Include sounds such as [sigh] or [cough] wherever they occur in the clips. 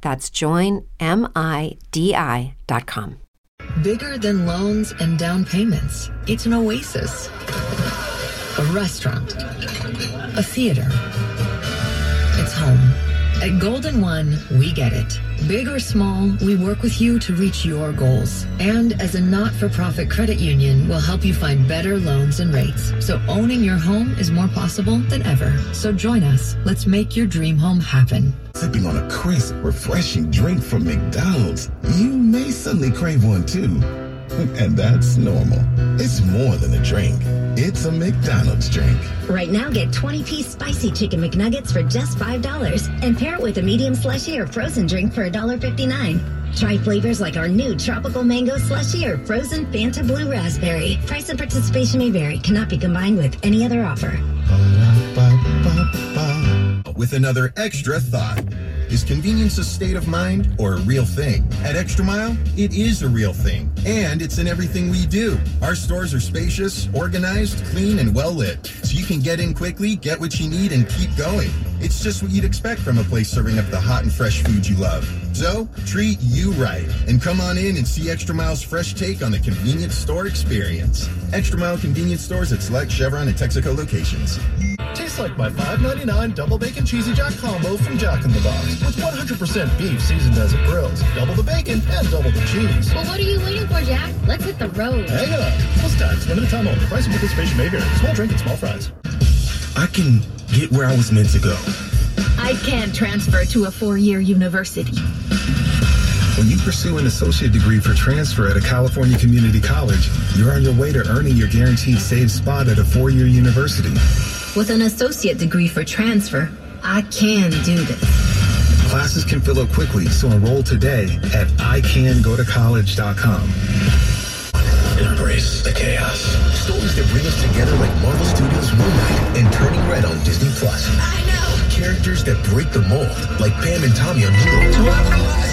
That's joinmidi.com. Bigger than loans and down payments. It's an oasis. A restaurant. A theater. It's home. At Golden One, we get it. Big or small, we work with you to reach your goals. And as a not-for-profit credit union, we'll help you find better loans and rates. So owning your home is more possible than ever. So join us. Let's make your dream home happen. Sipping on a crisp, refreshing drink from McDonald's, you may suddenly crave one too. [laughs] And that's normal. It's more than a drink. It's a McDonald's drink. Right now, get 20 piece spicy chicken McNuggets for just $5 and pair it with a medium slushy or frozen drink for $1.59. Try flavors like our new tropical mango slushy or frozen Fanta blue raspberry. Price and participation may vary, cannot be combined with any other offer. With another extra thought. Is convenience a state of mind or a real thing? At Extra Mile, it is a real thing, and it's in everything we do. Our stores are spacious, organized, clean, and well lit, so you can get in quickly, get what you need, and keep going. It's just what you'd expect from a place serving up the hot and fresh food you love. So, treat you right, and come on in and see Extra Mile's fresh take on the convenience store experience. Extra Mile convenience stores at select Chevron and Texaco locations. Tastes like my $5.99 double bacon cheesy jack combo from Jack in the Box with 100% beef seasoned as it grills, double the bacon and double the cheese. Well, what are you waiting for, Jack? Let's hit the road. Hang on. Plus tax, limited time only. Price and participation may vary. Small drink and small fries. I can get where I was meant to go. I can transfer to a four-year university. When you pursue an associate degree for transfer at a California community college, you're on your way to earning your guaranteed saved spot at a four-year university. With an associate degree for transfer, I can do this. Classes can fill up quickly, so enroll today at icangotocollege.com. Embrace the chaos. Stories that bring us together like Marvel Studios' Moon Knight and Turning Red on Disney Plus. I know. Characters that break the mold, like Pam and Tommy on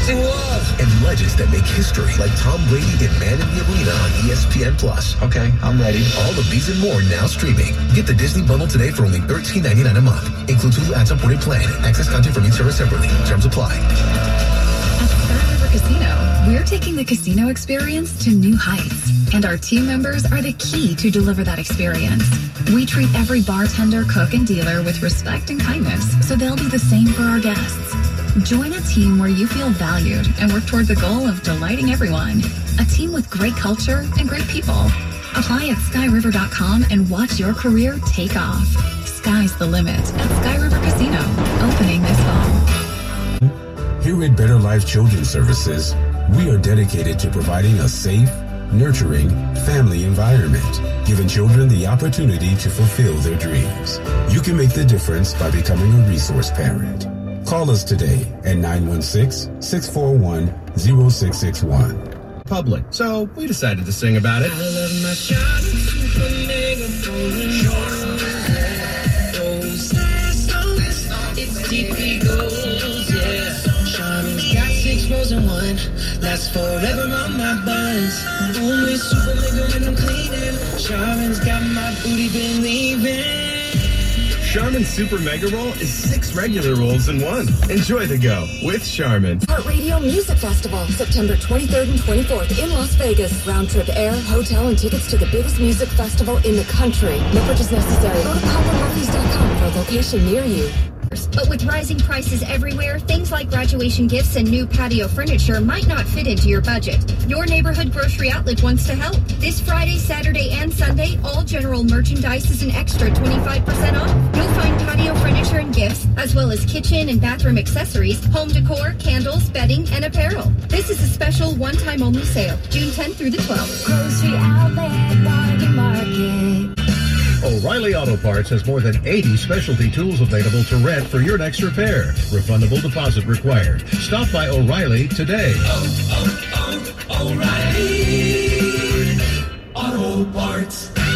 Hulu. And legends that make history, like Tom Brady and Man in the Arena on ESPN Plus. Okay, I'm ready. All of these and more now streaming. Get the Disney bundle today for only $13.99 a month. Includes Hulu ad-supported plan. Access content from each service separately. Terms apply. At Sky River Casino, we're taking the casino experience to new heights, and our team members are the key to deliver that experience. We treat every bartender, cook, and dealer with respect and kindness, so they'll do the same for our guests. Join a team where you feel valued and work toward the goal of delighting everyone. A team with great culture and great people. Apply at skyriver.com and watch your career take off. Sky's the limit at Sky River Casino, opening this fall. Here at Better Life Children's Services, we are dedicated to providing a safe, nurturing family environment, giving children the opportunity to fulfill their dreams. You can make the difference by becoming a resource parent. Call us today at 916-641-0661. Public. So we decided to sing about it. That's forever on my buns. Only super mega when I'm cleaning. Charmin's got my booty believing. Charmin Super Mega Roll is six regular rolls in one. Enjoy the go with Charmin. Heart Radio Music Festival, September 23rd and 24th in Las Vegas. Round trip air, hotel, and tickets to the biggest music festival in the country. No purchase necessary. Go to PowerMurphys.com for a location near you. But with rising prices everywhere, things like graduation gifts and new patio furniture might not fit into your budget. Your neighborhood grocery outlet wants to help. This Friday, Saturday, and Sunday, all general merchandise is an extra 25% off. You'll find patio furniture and gifts, as well as kitchen and bathroom accessories, home decor, candles, bedding, and apparel. This is a special one-time only sale, June 10th through the 12th. Grocery outlet, bargain market. O'Reilly Auto Parts has more than 80 specialty tools available to rent for your next repair. Refundable deposit required. Stop by O'Reilly today. Oh, oh, oh, O'Reilly Auto Parts.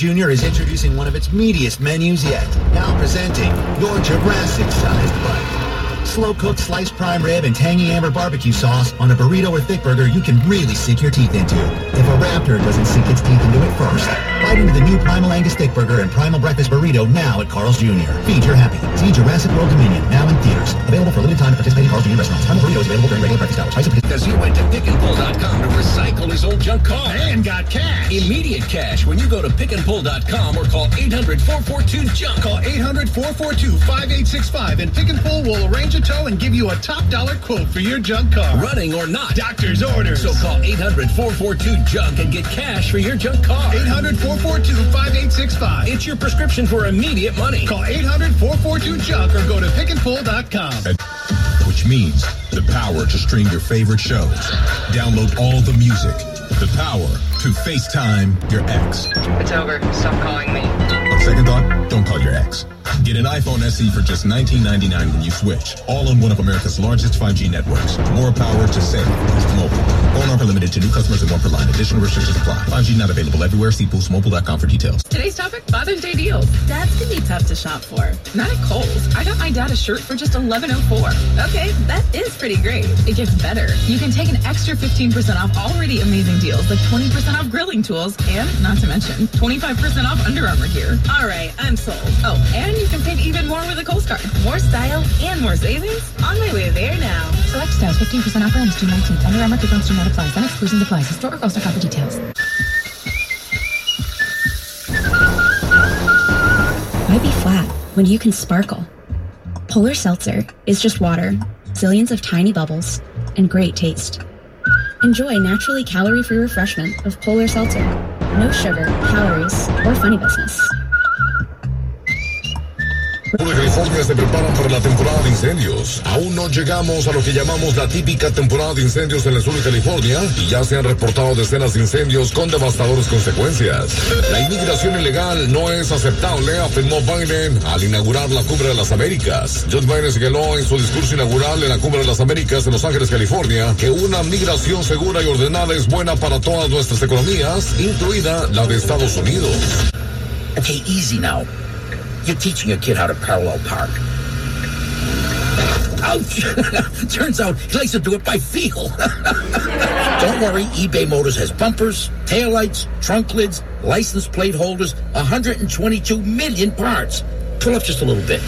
Jr. is introducing one of its meatiest menus yet. Now presenting your Jurassic-sized bite. Slow-cooked sliced prime rib and tangy amber barbecue sauce on a burrito or thick burger you can really sink your teeth into. If a raptor doesn't sink its teeth into it first, bite into the new Primal Angus Thick Burger and Primal Breakfast Burrito now at Carl's Jr. Feed your happy. See Jurassic World Dominion now in theaters. Available for a limited time at participating Carl's Jr. restaurants. Primal Burrito is available during regular breakfast hours. Price of Because he went to pickandpull.com to recycle his old junk car. And got cash. Immediate cash when you go to pickandpull.com or call 800-442-JUNK. Call 800-442-5865 and Pick and Pull will arrange a tow and give you a top dollar quote for your junk car. Running or not. Doctor's orders. So call 800-442-JUNK and get cash for your junk car. 800-442-5865. It's your prescription for immediate money. Call 800-442-JUNK or go to pickandpull.com. Which means the power to stream your favorite shows. Download all the music. The power to FaceTime your ex. It's over. Stop calling me. On second thought, don't call your ex. Get an iPhone SE for just $19.99 when you switch. All on one of America's largest 5G networks. More power to save with mobile. Phone offer limited to new customers and one per line. Additional restrictions apply. 5G not available everywhere. See boostmobile.com for details. Today's topic, Father's Day deals. Dads can be tough to shop for. Not at Kohl's. I got my dad a shirt for just $11.04. Okay, that is pretty great. It gets better. You can take an extra 15% off already amazing deals like 20% off grilling tools and, not to mention, 25% off Under Armour gear. All right, I'm sold. Oh, and you can save even more with a Kohl's card. More style and more savings? On my way there now. Select styles, 15% off ends June 19th. Under Armour coupons do not apply. Some exclusions apply. See store or Kohl's.com for details. Why be flat when you can sparkle? Polar Seltzer is just water, zillions of tiny bubbles, and great taste. Enjoy naturally calorie-free refreshment of Polar Seltzer. No sugar, calories, or funny business. De California se preparan para la temporada de incendios. Aún no llegamos a lo que llamamos la típica temporada de incendios en el sur de California y ya se han reportado decenas de incendios con devastadoras consecuencias. La inmigración ilegal no es aceptable, afirmó Biden al inaugurar la Cumbre de las Américas. John Biden señaló en su discurso inaugural en la Cumbre de las Américas en Los Ángeles, California, que una migración segura y ordenada es buena para todas nuestras economías, incluida la de Estados Unidos. Okay, easy now. You're teaching a kid how to parallel park. Ouch! [laughs] Turns out he likes to do it by feel. [laughs] Don't worry, eBay Motors has bumpers, taillights, trunk lids, license plate holders, 122 million parts. Pull up just a little bit.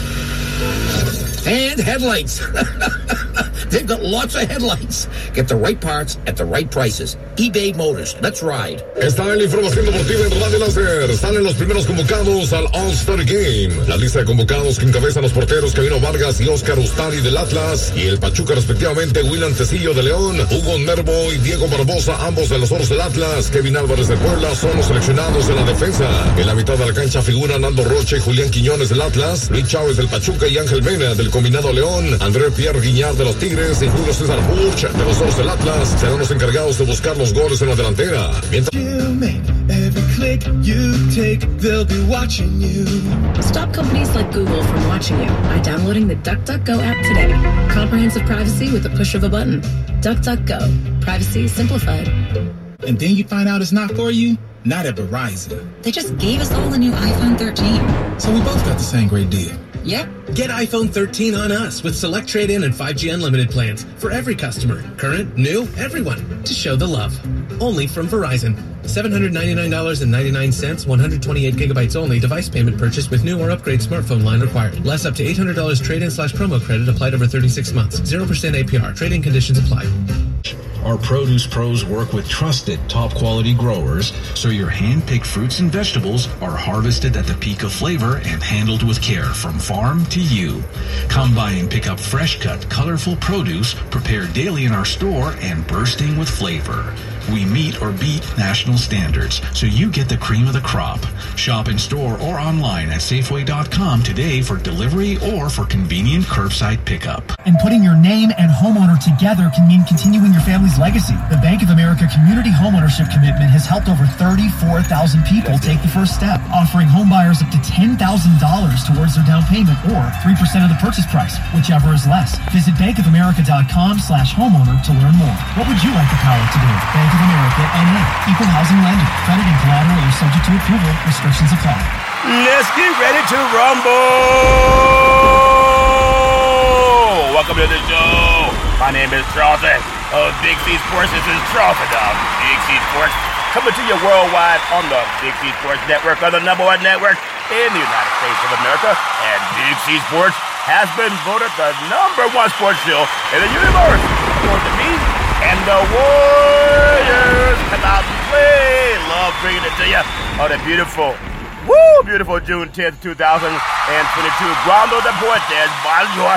And headlights. [laughs] They've got lots of headlights. Get the right parts at the right prices. eBay Motors. Let's ride. Está en la información deportiva en Radio Láser. Salen los primeros convocados al All-Star Game. La lista de convocados que encabezan los porteros Camino Vargas y Oscar Ustari del Atlas y el Pachuca respectivamente William Tecillo de León, Hugo Nervo y Diego Barbosa, ambos de los Oros del Atlas. Kevin Álvarez de Puebla son los seleccionados de la defensa. En la mitad de la cancha figuran Nando Rocha y Julián Quiñones del Atlas, Luis Chávez del Pachuca y Ángel Mena del combinado León, André Pierre Guiñar de los Tigres y Julio César Furch de los Oros del Atlas serán los encargados de buscar los goles en la delantera. Mientras... click you take, they'll be watching you. Stop companies like Google from watching you by downloading the DuckDuckGo app today. Comprehensive privacy with the push of a button. DuckDuckGo. Privacy simplified. and then you find out it's not for you? Not at Verizon. They just gave us all the new iPhone 13. So we both got the same great deal. Yep. Get iPhone 13 on us with select trade in and 5G unlimited plans for every customer, current, new, everyone, to show the love. Only from Verizon. $799.99, 128 gigabytes only, device payment purchase with new or upgrade smartphone line required. Less up to $800 trade in slash promo credit applied over 36 months. 0% APR. Trade in conditions apply. Our produce pros work with trusted, top quality growers so your hand picked fruits and vegetables are harvested at the peak of flavor and handled with care from farm to you. Come by and pick up fresh cut, colorful produce prepared daily in our store and bursting with flavor. We meet or beat national standards, so you get the cream of the crop. Shop in store or online at Safeway.com today for delivery or for convenient curbside pickup. And putting your name and homeowner together can mean continuing your family's legacy. The Bank of America Community Homeownership Commitment has helped over 34,000 people take the first step, offering homebuyers up to $10,000 towards their down payment or 3% of the purchase price, whichever is less. Visit bankofamerica.com slash homeowner to learn more. What would you like the power to do? Bank of America NA. Equal housing lender. Credit and collateral are subject to approval. Restrictions apply. Let's get ready to rumble! Welcome to the show. My name is Charlton of Big C Sports. This is Charlton of Big C Sports. Coming to you worldwide on the Big C Sports Network, on the number one network in the United States of America. And Big C Sports has been voted the number one sports show in the universe. According to me and the Warriors come out and play. Love bringing it to you on a beautiful Woo! Beautiful June 10th, 2022. Guando Deportes, Bonjour,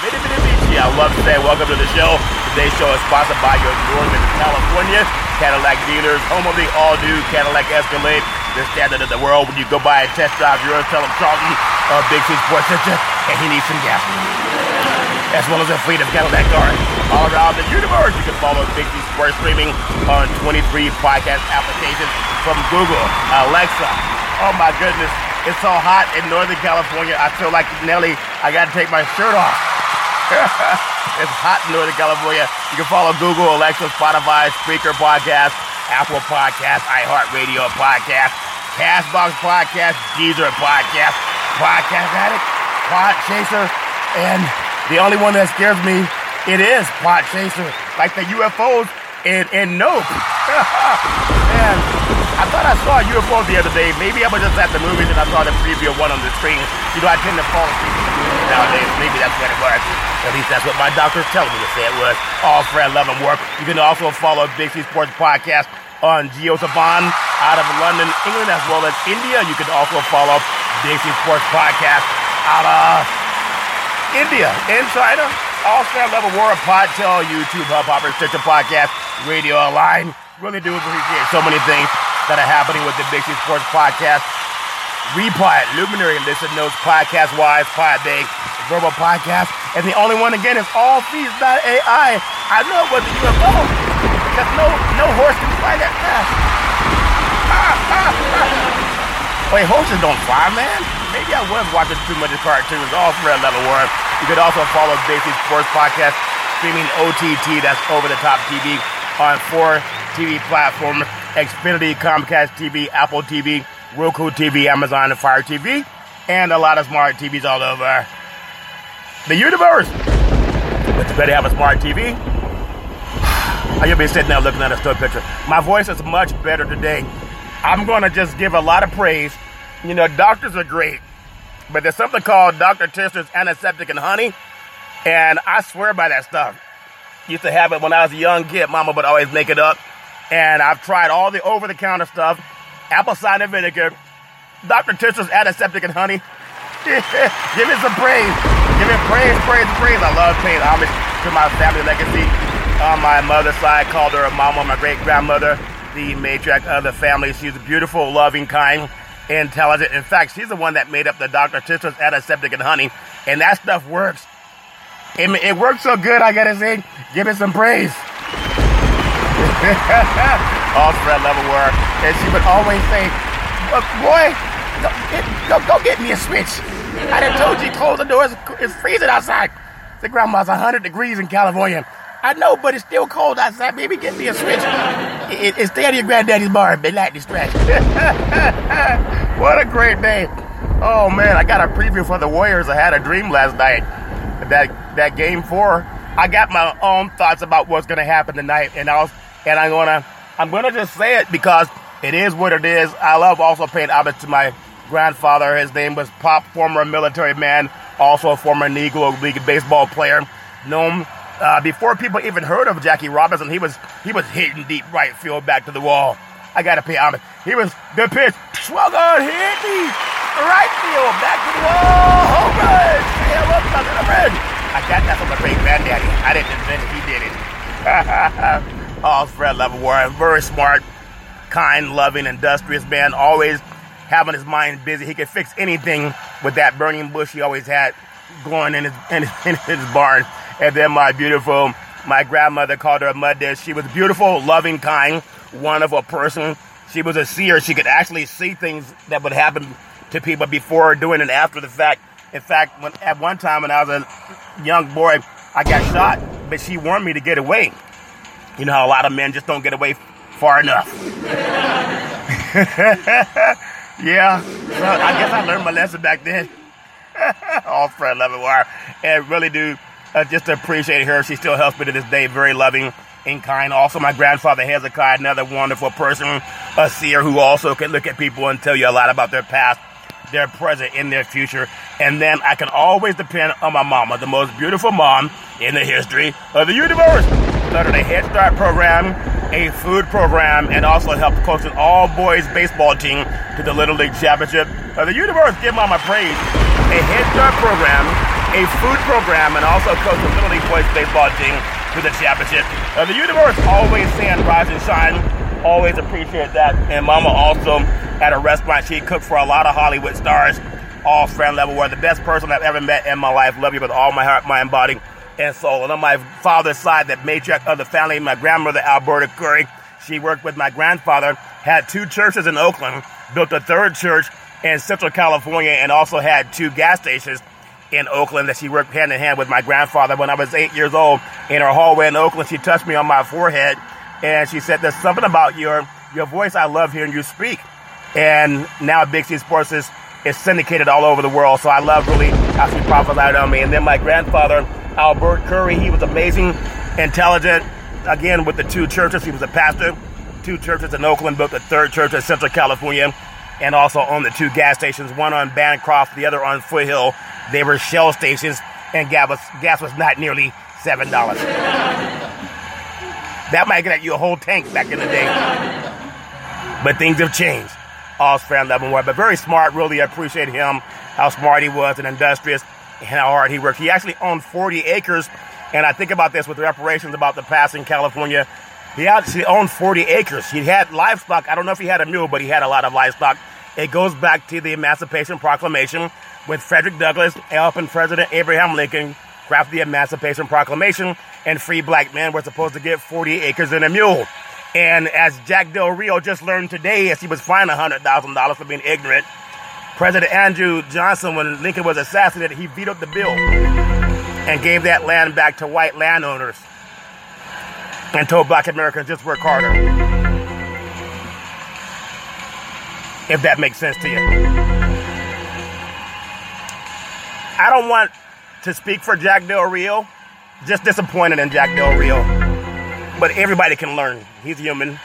Vidi Vidi Vici. I love to say welcome to the show. Today's show is sponsored by your Northern California Cadillac dealers, home of the all-new Cadillac Escalade, the standard of the world. When you go by and test drive yours, tell them Charlton, uh, Big C Sports Center, and he needs some gas. As well as a fleet of Cadillac cars all around the universe. You can follow Big C Sports streaming on 23 podcast applications from Google, Alexa, Oh my goodness, it's so hot in Northern California. I feel like Nelly, I gotta take my shirt off. [laughs] it's hot in Northern California. You can follow Google, Alexa, Spotify, Spreaker Podcast, Apple Podcast, iHeartRadio Podcast, Castbox Podcast, Deezer Podcast, Podcast Addict, Pod Chaser, and the only one that scares me, it is Pod Chaser, like the UFOs in, in Nope. [laughs] Man, I thought I saw a UFO the other day. Maybe I was just at the movies and I saw the preview one on the screen. You know, I tend to fall asleep nowadays. Maybe that's what it was. At least that's what my doctor's telling me to say it was. All Fred Love and Work. You can also follow C Sports Podcast on JioSaavn out of London, England, as well as India. You can also follow C Sports Podcast out of India and China. All Star Level War of Podtail, YouTube, Hub Hopper, Stitcher Podcast, Radio Online. Really do appreciate so many things that are happening with the Big C Sports Podcast. Repod, Luminary, Listen Notes, Podcast Wise, Podbay, Verbal Podcast, and the only one again is AllFees.ai. I know it was the UFO because no no horse can fly that fast. [laughs] Wait, horses don't fly, man. Maybe I was watching too much of cartoons. All for level one. You could also follow Basic Sports Podcast streaming OTT. That's over the top TV on four TV platforms: Xfinity, Comcast TV, Apple TV, Roku TV, Amazon and Fire TV, and a lot of smart TVs all over the universe. But you better have a smart TV. You'll be sitting there looking at a still picture. My voice is much better today. I'm to just give a lot of praise. You know, doctors are great, but there's something called Dr. Tister's antiseptic and honey, and I swear by that stuff. Used to have it when I was a young kid. Mama would always make it up, and I've tried all the over-the-counter stuff, apple cider vinegar, Dr. Tister's antiseptic and honey. [laughs] give me some praise. Give me praise, praise, praise. I love paying homage to my family legacy. On my mother's side, called her a mama, my great grandmother the matriarch of the family. She's beautiful, loving, kind, intelligent. In fact, she's the one that made up the Dr. Tister's antiseptic and honey, and that stuff works. It, it works so good, I gotta say, give it some praise. [laughs] All level work. And she would always say, boy, go, go, go get me a switch. I done told you, close the door, it's, it's freezing outside. The grandma's 100 degrees in California. I know, but it's still cold outside. Baby, get me a switch. It, it, stay out of your granddaddy's bar. They like distraction. what a great day. Oh man, I got a preview for the Warriors. I had a dream last night. That that game four. I got my own thoughts about what's gonna happen tonight, and I'll and I'm gonna I'm gonna just say it because it is what it is. I love also paying homage to my grandfather. His name was Pop, former military man, also a former Negro League baseball player. Known uh, before people even heard of Jackie Robinson, he was he was hitting deep right field back to the wall. I gotta pay homage. He was the pitch, swung on, hit me right field, back to the wall, home run, sail up to the bridge. I got that from my great granddaddy. I didn't invent it, he did it. [laughs] oh, Fred Leavenworth, very smart, kind, loving, industrious man, always having his mind busy. He could fix anything with that burning bush he always had going in his, [laughs] in in his barn. And then my beautiful, my grandmother called her a mud dish. She was beautiful, loving, kind, wonderful person. She was a seer. She could actually see things that would happen to people before, doing, and after the fact. In fact, when, at one time when I was a young boy, I got shot, but she warned me to get away. You know how a lot of men just don't get away far enough. [laughs] yeah, I guess I learned my lesson back then. [laughs] All friend, Fred Leavenworth, and really do uh, just appreciate her. She still helps me to this day. Very loving and kind. Also, my grandfather Hezekiah, another wonderful person, a seer who also can look at people and tell you a lot about their past their present, and their future. And then I can always depend on my mama, the most beautiful mom in the history of the universe. Started a Head Start program, a food program, and also helped coach an all boys baseball team to the Little League Championship of the universe. Give mama praise. A Head Start program, a food program, and also coach the Little League boys baseball team to the championship the universe. Always saying rise and shine. Always appreciate that. And mama also had a restaurant. She cooked for a lot of Hollywood stars, all friend level. Were the best person I've ever met in my life. Love you with all my heart, mind, body, and soul. And on my father's side, the matriarch of the family, my grandmother Alberta Curry, she worked with my grandfather. Had two churches in Oakland, built a third church in Central California, and also had two gas stations in Oakland that she worked hand in hand with my grandfather when I was eight years old. In her hallway in Oakland, she touched me on my forehead and she said, "There's something about your your voice I love hearing you speak." And now Big C Sports is, is syndicated all over the world. So I love really how she prophesied on me. And then my grandfather, Albert Curry, he was amazing, intelligent. Again, with the two churches, he was a pastor. Two churches in Oakland, built the third church in Central California, and also owned the two gas stations, one on Bancroft, the other on Foothill. They were Shell stations, and gas was, gas was not nearly $7. that might get you a whole tank back in the day. But things have changed. Osfran Leavenworth, but very smart. Really appreciate him, how smart he was and industrious and how hard he worked. He actually owned 40 acres, and I think about this with reparations about the past in California. He actually owned 40 acres. He had livestock. I don't know if he had a mule, but he had a lot of livestock. It goes back to the Emancipation Proclamation with Frederick Douglass helping President Abraham Lincoln craft the Emancipation Proclamation, and free black men were supposed to get 40 acres and a mule. And as Jack Del Rio just learned today, as he was fined $100,000 for being ignorant, President Andrew Johnson, when Lincoln was assassinated, he vetoed the bill and gave that land back to white landowners and told black Americans just work harder. If that makes sense to you. I don't want to speak for Jack Del Rio, just disappointed in Jack Del Rio but everybody can learn. He's human.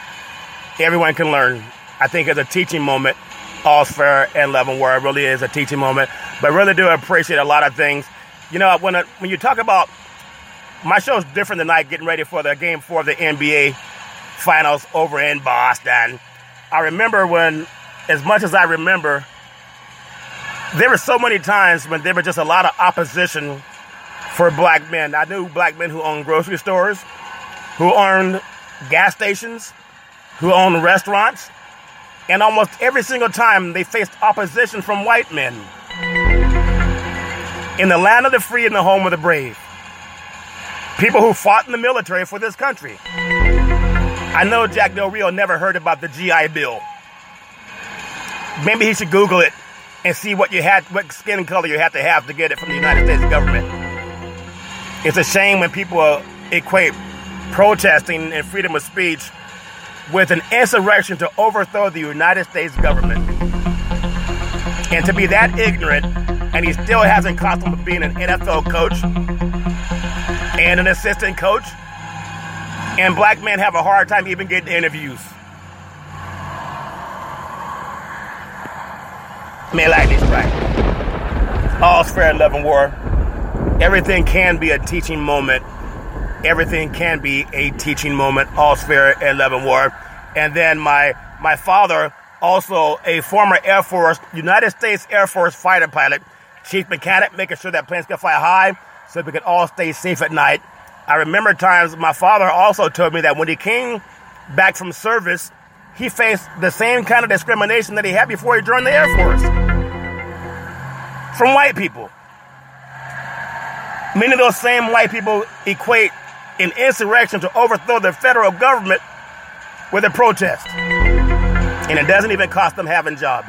Everyone can learn. I think it's a teaching moment. Allsfair and Leavenworth really is a teaching moment. But really do appreciate a lot of things. You know, when, uh, when you talk about my show's different tonight, getting ready for the game four of the NBA finals over in Boston. I remember when, as much as I remember, there were so many times when there was just a lot of opposition for black men. I knew black men who owned grocery stores who owned gas stations, who owned restaurants, and almost every single time they faced opposition from white men. In the land of the free and the home of the brave. People who fought in the military for this country. I know Jack Del Rio never heard about the GI Bill. Maybe he should Google it and see what you had, what skin color you have to have to get it from the United States government. It's a shame when people equate protesting and freedom of speech with an insurrection to overthrow the United States government. And to be that ignorant, and he still hasn't cost him being an NFL coach and an assistant coach, and black men have a hard time even getting interviews. Man, like this, right? All's fair in love and war. Everything can be a teaching moment. Everything can be a teaching moment. All's fair in love and war. And then my my father, also a former Air Force, United States Air Force fighter pilot, chief mechanic, making sure that planes can fly high so we could all stay safe at night. I remember times my father also told me that when he came back from service, he faced the same kind of discrimination that he had before he joined the Air Force from white people. Many of those same white people equate an insurrection to overthrow the federal government with a protest. And it doesn't even cost them having jobs.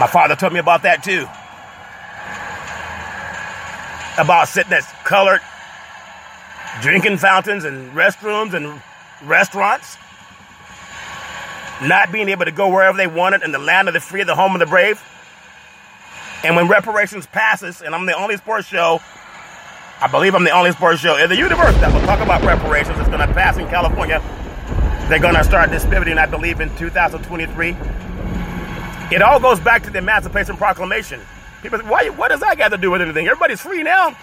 My father told me about that too. About sitting at colored drinking fountains and restrooms and restaurants, not being able to go wherever they wanted in the land of the free, the home of the brave. And when reparations passes, and I'm the only sports show, I believe I'm the only sports show in the universe that will talk about reparations. It's going to pass in California. They're going to start distributing, I believe, in 2023. It all goes back to the Emancipation Proclamation. People say, why, what does that got to do with anything? Everybody's free now.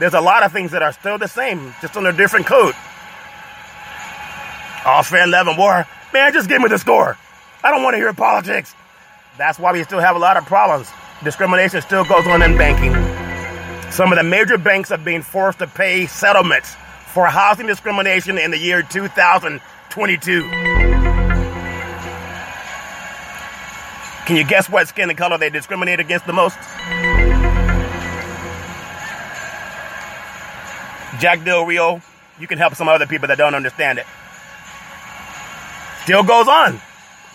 There's a lot of things that are still the same, just under different code. And love and war. Man, just give me the score. I don't want to hear politics. That's why we still have a lot of problems. Discrimination still goes on in banking. Some of the major banks are being forced to pay settlements for housing discrimination in the year 2022. Can you guess what skin and color they discriminate against the most? Jack Del Rio, you can help some other people that don't understand it. Still goes on.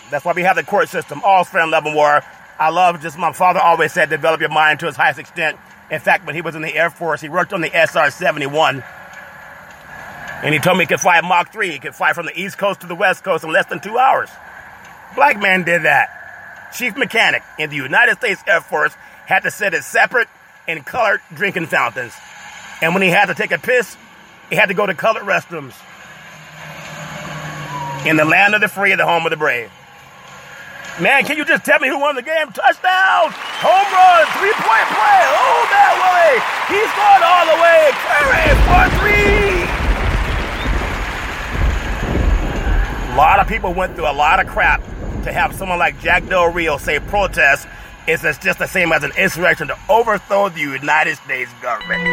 That's why we have the court system. All fair and love and war. I love just my father always said develop your mind to its highest extent. In fact, when he was in the Air Force, he worked on the SR 71. And he told me he could fly Mach 3. He could fly from the East Coast to the West Coast in less than two hours. Black man did that. Chief mechanic in the United States Air Force had to sit at separate and colored drinking fountains. And when he had to take a piss, he had to go to colored restrooms. In the land of the free the home of the brave. Man, can you just tell me who won the game? Touchdown! Home run! Three point play! Oh, that Willie! He's going all the way! Curry for three! A lot of people went through a lot of crap to have someone like Jack Del Rio say protest is just the same as an insurrection to overthrow the United States government.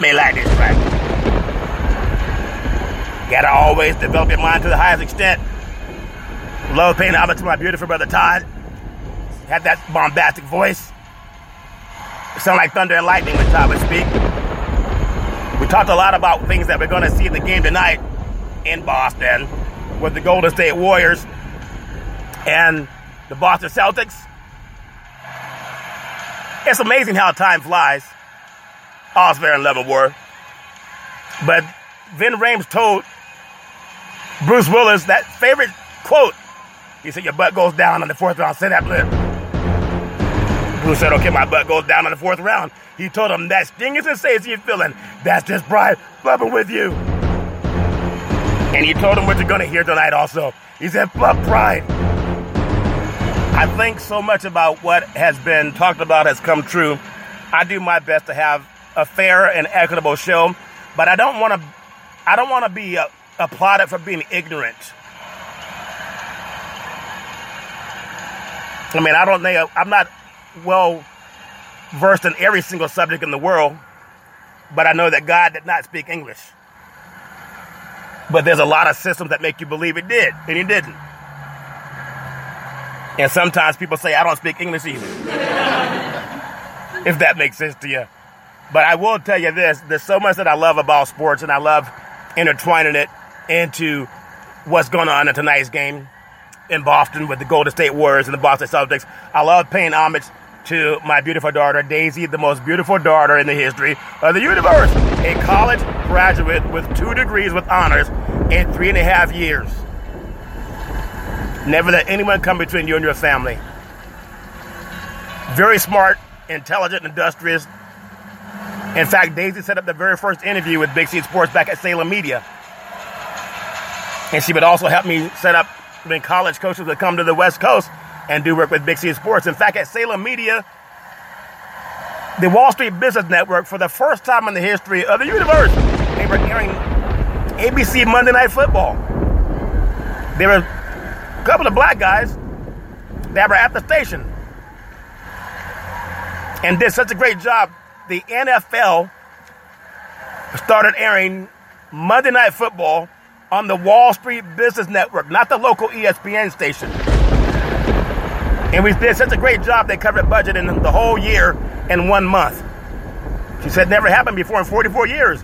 May like this, right? Gotta always develop your mind to the highest extent. Love paying homage to my beautiful brother Todd. Had that bombastic voice. Sound like thunder and lightning when Todd would speak. We talked a lot about things that we're to see in the game tonight in Boston with the Golden State Warriors and the Boston Celtics. It's amazing how time flies. Love and war. But Ving Rhames told Bruce Willis that favorite quote. He said, Your butt goes down on the fourth round. Say that blip. Bruce said, Okay, my butt goes down on the fourth round. He told him, That stinging sensation you're feeling, that's just pride blubbing with you. And he told him what you're going to hear tonight also. He said, Fuck pride. I think so much about what has been talked about has come true. I do my best to have a fair and equitable show, but I don't want to. I don't want to be uh, applauded for being ignorant. I mean, I don't know. I'm not well versed in every single subject in the world, but I know that God did not speak English. But there's a lot of systems that make you believe it did, and he didn't. And sometimes people say, I don't speak English either. [laughs] if that makes sense to you. But I will tell you this there's so much that I love about sports, and I love intertwining it into what's going on in tonight's game in Boston with the Golden State Warriors and the Boston Celtics. I love paying homage to my beautiful daughter, Daisy, the most beautiful daughter in the history of the universe. A college graduate with two degrees with honors in three and a half years. Never let anyone come between you and your family. Very smart, intelligent, industrious. In fact, Daisy set up the very first interview with Big C Sports back at Salem Media. And she would also help me set up when college coaches would come to the West Coast and do work with Big C Sports. In fact, at Salem Media, the Wall Street Business Network, for the first time in the history of the universe, they were airing ABC Monday Night Football. There were a couple of black guys that were at the station and did such a great job. The NFL started airing Monday Night Football on the Wall Street Business Network, not the local ESPN station. And we did such a great job, they covered budget in the whole year in one month. She said never happened before in 44 years.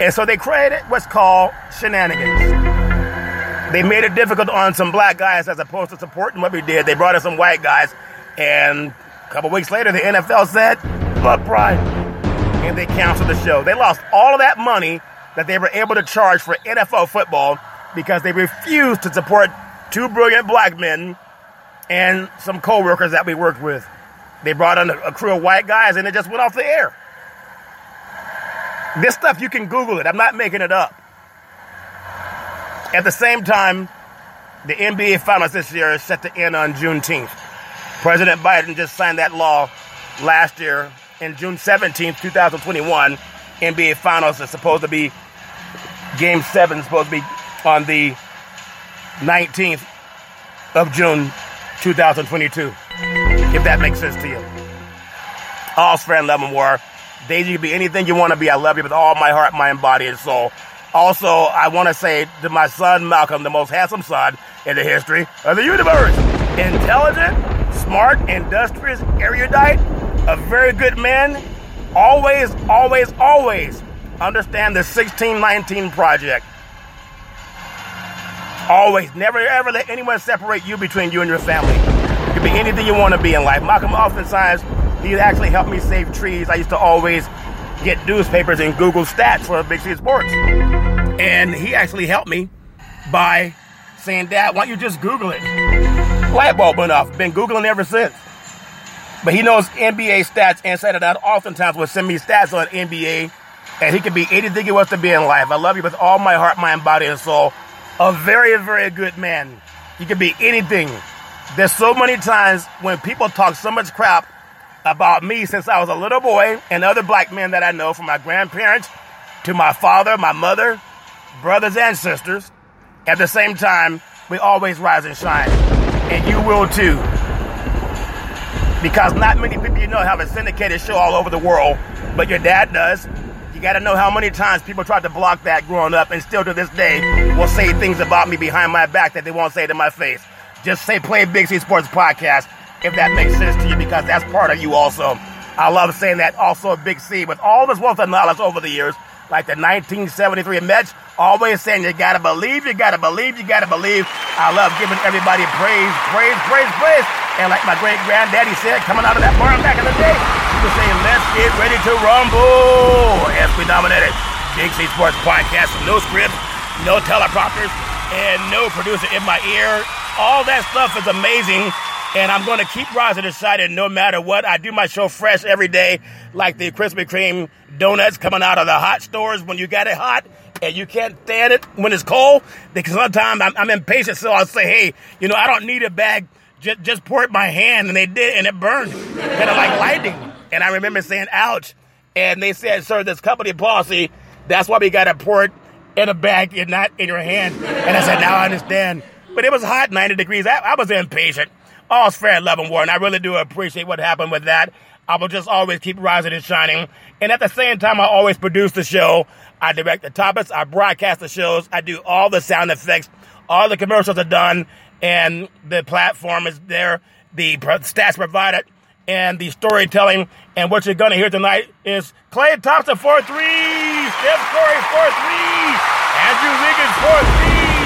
And so they created what's called shenanigans. They made it difficult on some black guys as opposed to supporting what we did. They brought in some white guys. And a couple weeks later, the NFL said, "Blood pride. And they canceled the show. They lost all of that money that they were able to charge for NFL football because they refused to support two brilliant black men and some co-workers that we worked with. They brought in a, crew of white guys and it just went off the air. This stuff, you can Google it. I'm not making it up. At the same time, the NBA Finals this year is set to end on Juneteenth. President Biden just signed that law last year in June 17th, 2021. NBA Finals is supposed to be Game 7 is supposed to be on the 19th of June 2022. If that makes sense to you. All's fair in love and war. Daisy, you can be anything you want to be. I love you with all my heart, mind, body, and soul. Also, I want to say to my son Malcolm, the most handsome son in the history of the universe. Intelligent, smart, industrious, erudite, a very good man. Always, always, always understand the 1619 project. Always, never ever let anyone separate you between you and your family. You can be anything you want to be in life. Malcolm often oftentimes, he actually helped me save trees. I used to always get newspapers and Google stats for Big C Sports. And he actually helped me by saying, Dad, why don't you just Google it? Light bulb went off. Been Googling ever since. But he knows NBA stats and out. Oftentimes will send me stats on NBA. And he can be anything he wants to be in life. I love you with all my heart, mind, body, and soul. A very, very good man. He can be anything. There's so many times when people talk so much crap about me since I was a little boy and other black men that I know, from my grandparents to my father, my mother, brothers and sisters. At the same time, we always rise and shine. And you will too. Because not many people you know have a syndicated show all over the world, but your dad does. You got to know how many times people tried to block that growing up and still to this day will say things about me behind my back that they won't say to my face. Just say play Big C Sports Podcast if that makes sense to you, because that's part of you also. I love saying that also Big C with all this wealth of knowledge over the years, like the 1973 Mets, always saying you gotta believe, you gotta believe, you gotta believe. I love giving everybody praise, praise, praise, praise. And like my great granddaddy said, coming out of that barn back in the day, he was saying, let's get ready to rumble. As we nominated Big C Sports Podcast, no script, no teleprompters, and no producer in my ear. All that stuff is amazing and I'm going to keep rising shining no matter what. I do my show fresh every day, like the Krispy Kreme donuts coming out of the hot stores when you got it hot and you can't stand it when it's cold. Because sometimes I'm, I'm impatient, so I'll say, hey, you know, I don't need a bag. Just, just pour it my hand, and they did, and it burned, kind of like lightning. And I remember saying, ouch. And they said, sir, this company policy, that's why we got to pour it in a bag and not in your hand. And I said, now I understand. But it was hot, 90 degrees. I, I was impatient all's fair in love and war, and I really do appreciate what happened with that. I will just always keep rising and shining. And at the same time, I always produce the show. I direct the topics, I broadcast the shows, I do all the sound effects, all the commercials are done, and the platform is there, the stats provided, and the storytelling. And what you're to hear tonight is Klay Thompson for three, Steph Curry for three, Andrew Wiggins for three,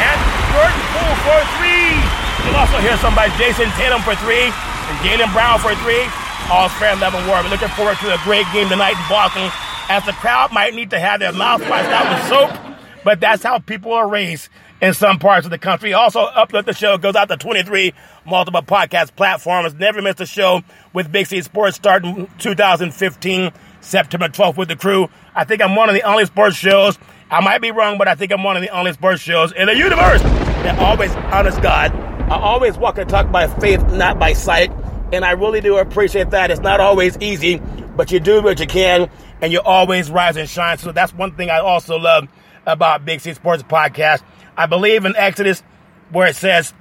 and Jordan Poole for three. You'll also hear some by Jayson Tatum for three, And Jaylen Brown for three. All fair level war. We're looking forward to a great game tonight in Boston. As the crowd might need to have their mouth washed out with soap, but that's how people are raised in some parts of the country. Also, Uplift the Show goes out to 23 multiple podcast platforms. Never miss a show with Big C Sports starting 2015, September 12th with the crew. I think I'm one of the only sports shows. I might be wrong, but I think I'm one of the only sports shows in the universe that always honors God. I always walk and talk by faith, not by sight. And I really do appreciate that. It's not always easy, but you do what you can, and you always rise and shine. So that's one thing I also love about Big C Sports Podcast. I believe in Exodus where it says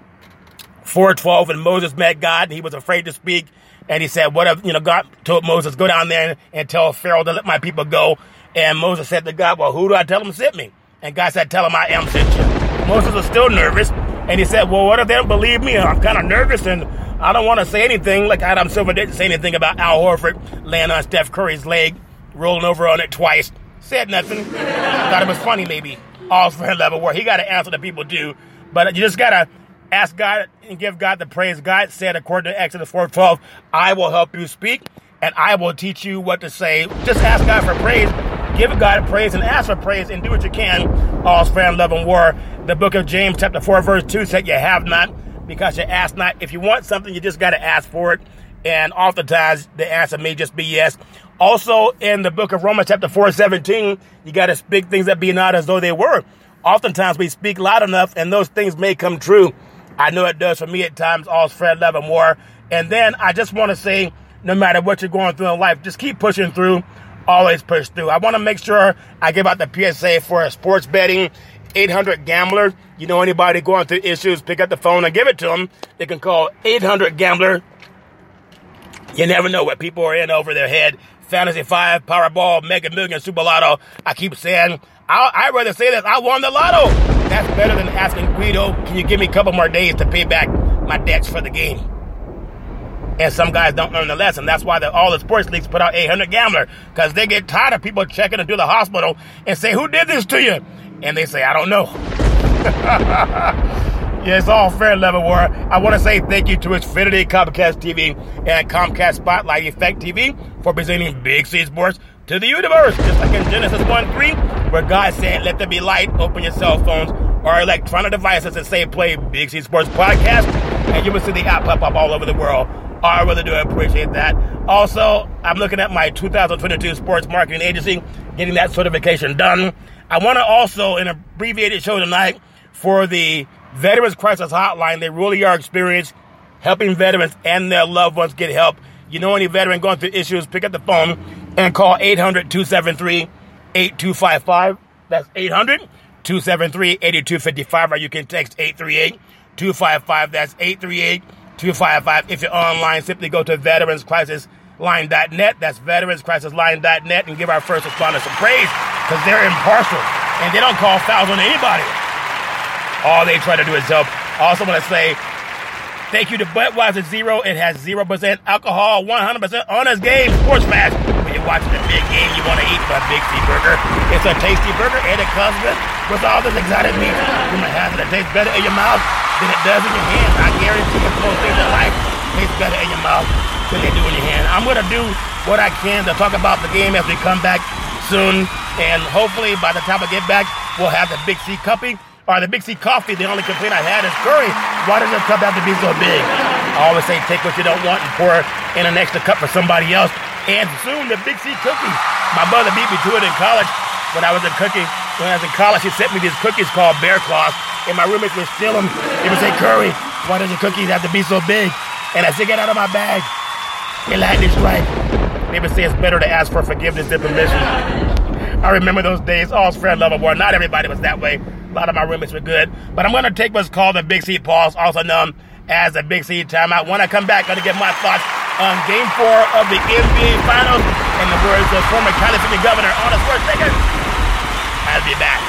412 and Moses met God and he was afraid to speak. And he said, what if, you know, God told Moses, go down there and tell Pharaoh to let my people go. And Moses said to God, well, who do I tell him sent me? And God said, tell him I am sent you. Moses was still nervous. And he said, well, what if they don't believe me? I'm kind of nervous and I don't want to say anything. Like Adam Silver didn't say anything about Al Horford laying on Steph Curry's leg, rolling over on it twice. Said nothing. Thought it was funny maybe. All for her level where he got to answer the people do. But you just got to ask God and give God the praise. God said, according to Exodus 4.12, I will help you speak and I will teach you what to say. Just ask God for praise. Give God praise and ask for praise and do what you can. All's fair in love and war. The book of James, chapter 4, verse 2 said, You have not because you ask not. If you want something, you just got to ask for it. And oftentimes the answer may just be yes. Also in the book of Romans chapter 4, 17, you got to speak things that be not as though they were. Oftentimes we speak loud enough and those things may come true. I know it does for me at times, all's fair, love, and war. And then I just want to say, no matter what you're going through in life, just keep pushing through. Always push through. I want to make sure I give out the PSA for sports betting. 800 Gambler. You know anybody going through issues, pick up the phone and give it to them. They can call 800 Gambler. You never know what people are in over their head. Fantasy 5, Powerball, Mega Million, Super Lotto. I keep saying, I, I'd rather say this, I won the lotto. That's better than asking Guido, can you give me a couple more days to pay back my debts for the game? And some guys don't learn the lesson. That's why the, all the sports leagues put out 800 Gambler, because they get tired of people checking into the hospital and say, who did this to you? And they say, I don't know. [laughs] yeah, it's all fair level war. I want to say thank you to Xfinity, Comcast TV, and Comcast Spotlight Effect TV for presenting Big C Sports to the universe. Just like in Genesis 1 3, where God said, Let there be light, open your cell phones or electronic devices and say, Play Big C Sports Podcast, and you will see the app pop up all over the world. I really do appreciate that. Also, I'm looking at my 2022 sports marketing agency, getting that certification done. I want to also, an abbreviated show tonight for the Veterans Crisis Hotline. They really are experienced helping veterans and their loved ones get help. You know any veteran going through issues, pick up the phone and call 800-273-8255. That's 800-273-8255, or you can text 838-255. That's 838-255. If you're online, simply go to veteranscrisisline.net. That's veteranscrisisline.net and give our first responders some praise because they're impartial and they don't call fouls on anybody. All they try to do is help. Also want to say thank you to Budweiser Zero. It has 0% alcohol, 100% honest game, sports match. When you're watching a big game, you want to eat a Big C burger. It's a tasty burger and it comes with, with all this exotic meat. You might have it. It tastes better in your mouth than it does in your hands. I guarantee you most things in life taste better in your mouth than they do in your hand. I'm going to do what I can to talk about the game as we come back soon. And hopefully by the time I get back, we'll have the Big C Cuppy or the Big C Coffee. The only complaint I had is Curry. Why does your cup have to be so big? I always say take what you don't want and pour it in an extra cup for somebody else. And soon the Big C cookies. My mother beat me to it in college when I was in cookie. When I was in college, she sent me these cookies called Bear Claws, and my roommates would steal them. They would say, Curry, why does your cookies have to be so big? And I say, get out of my bag. They lightning strike. They would say it's better to ask for forgiveness than permission. I remember those days. All's fair, in love, and war. Not everybody was that way. A lot of my roommates were good. But I'm going to take what's called the Big C pause, also known as the Big C timeout. When I come back, I'm going to get my thoughts on Game 4 of the NBA Finals and the words of former California Governor Arnold Schwarzenegger. I'll be back.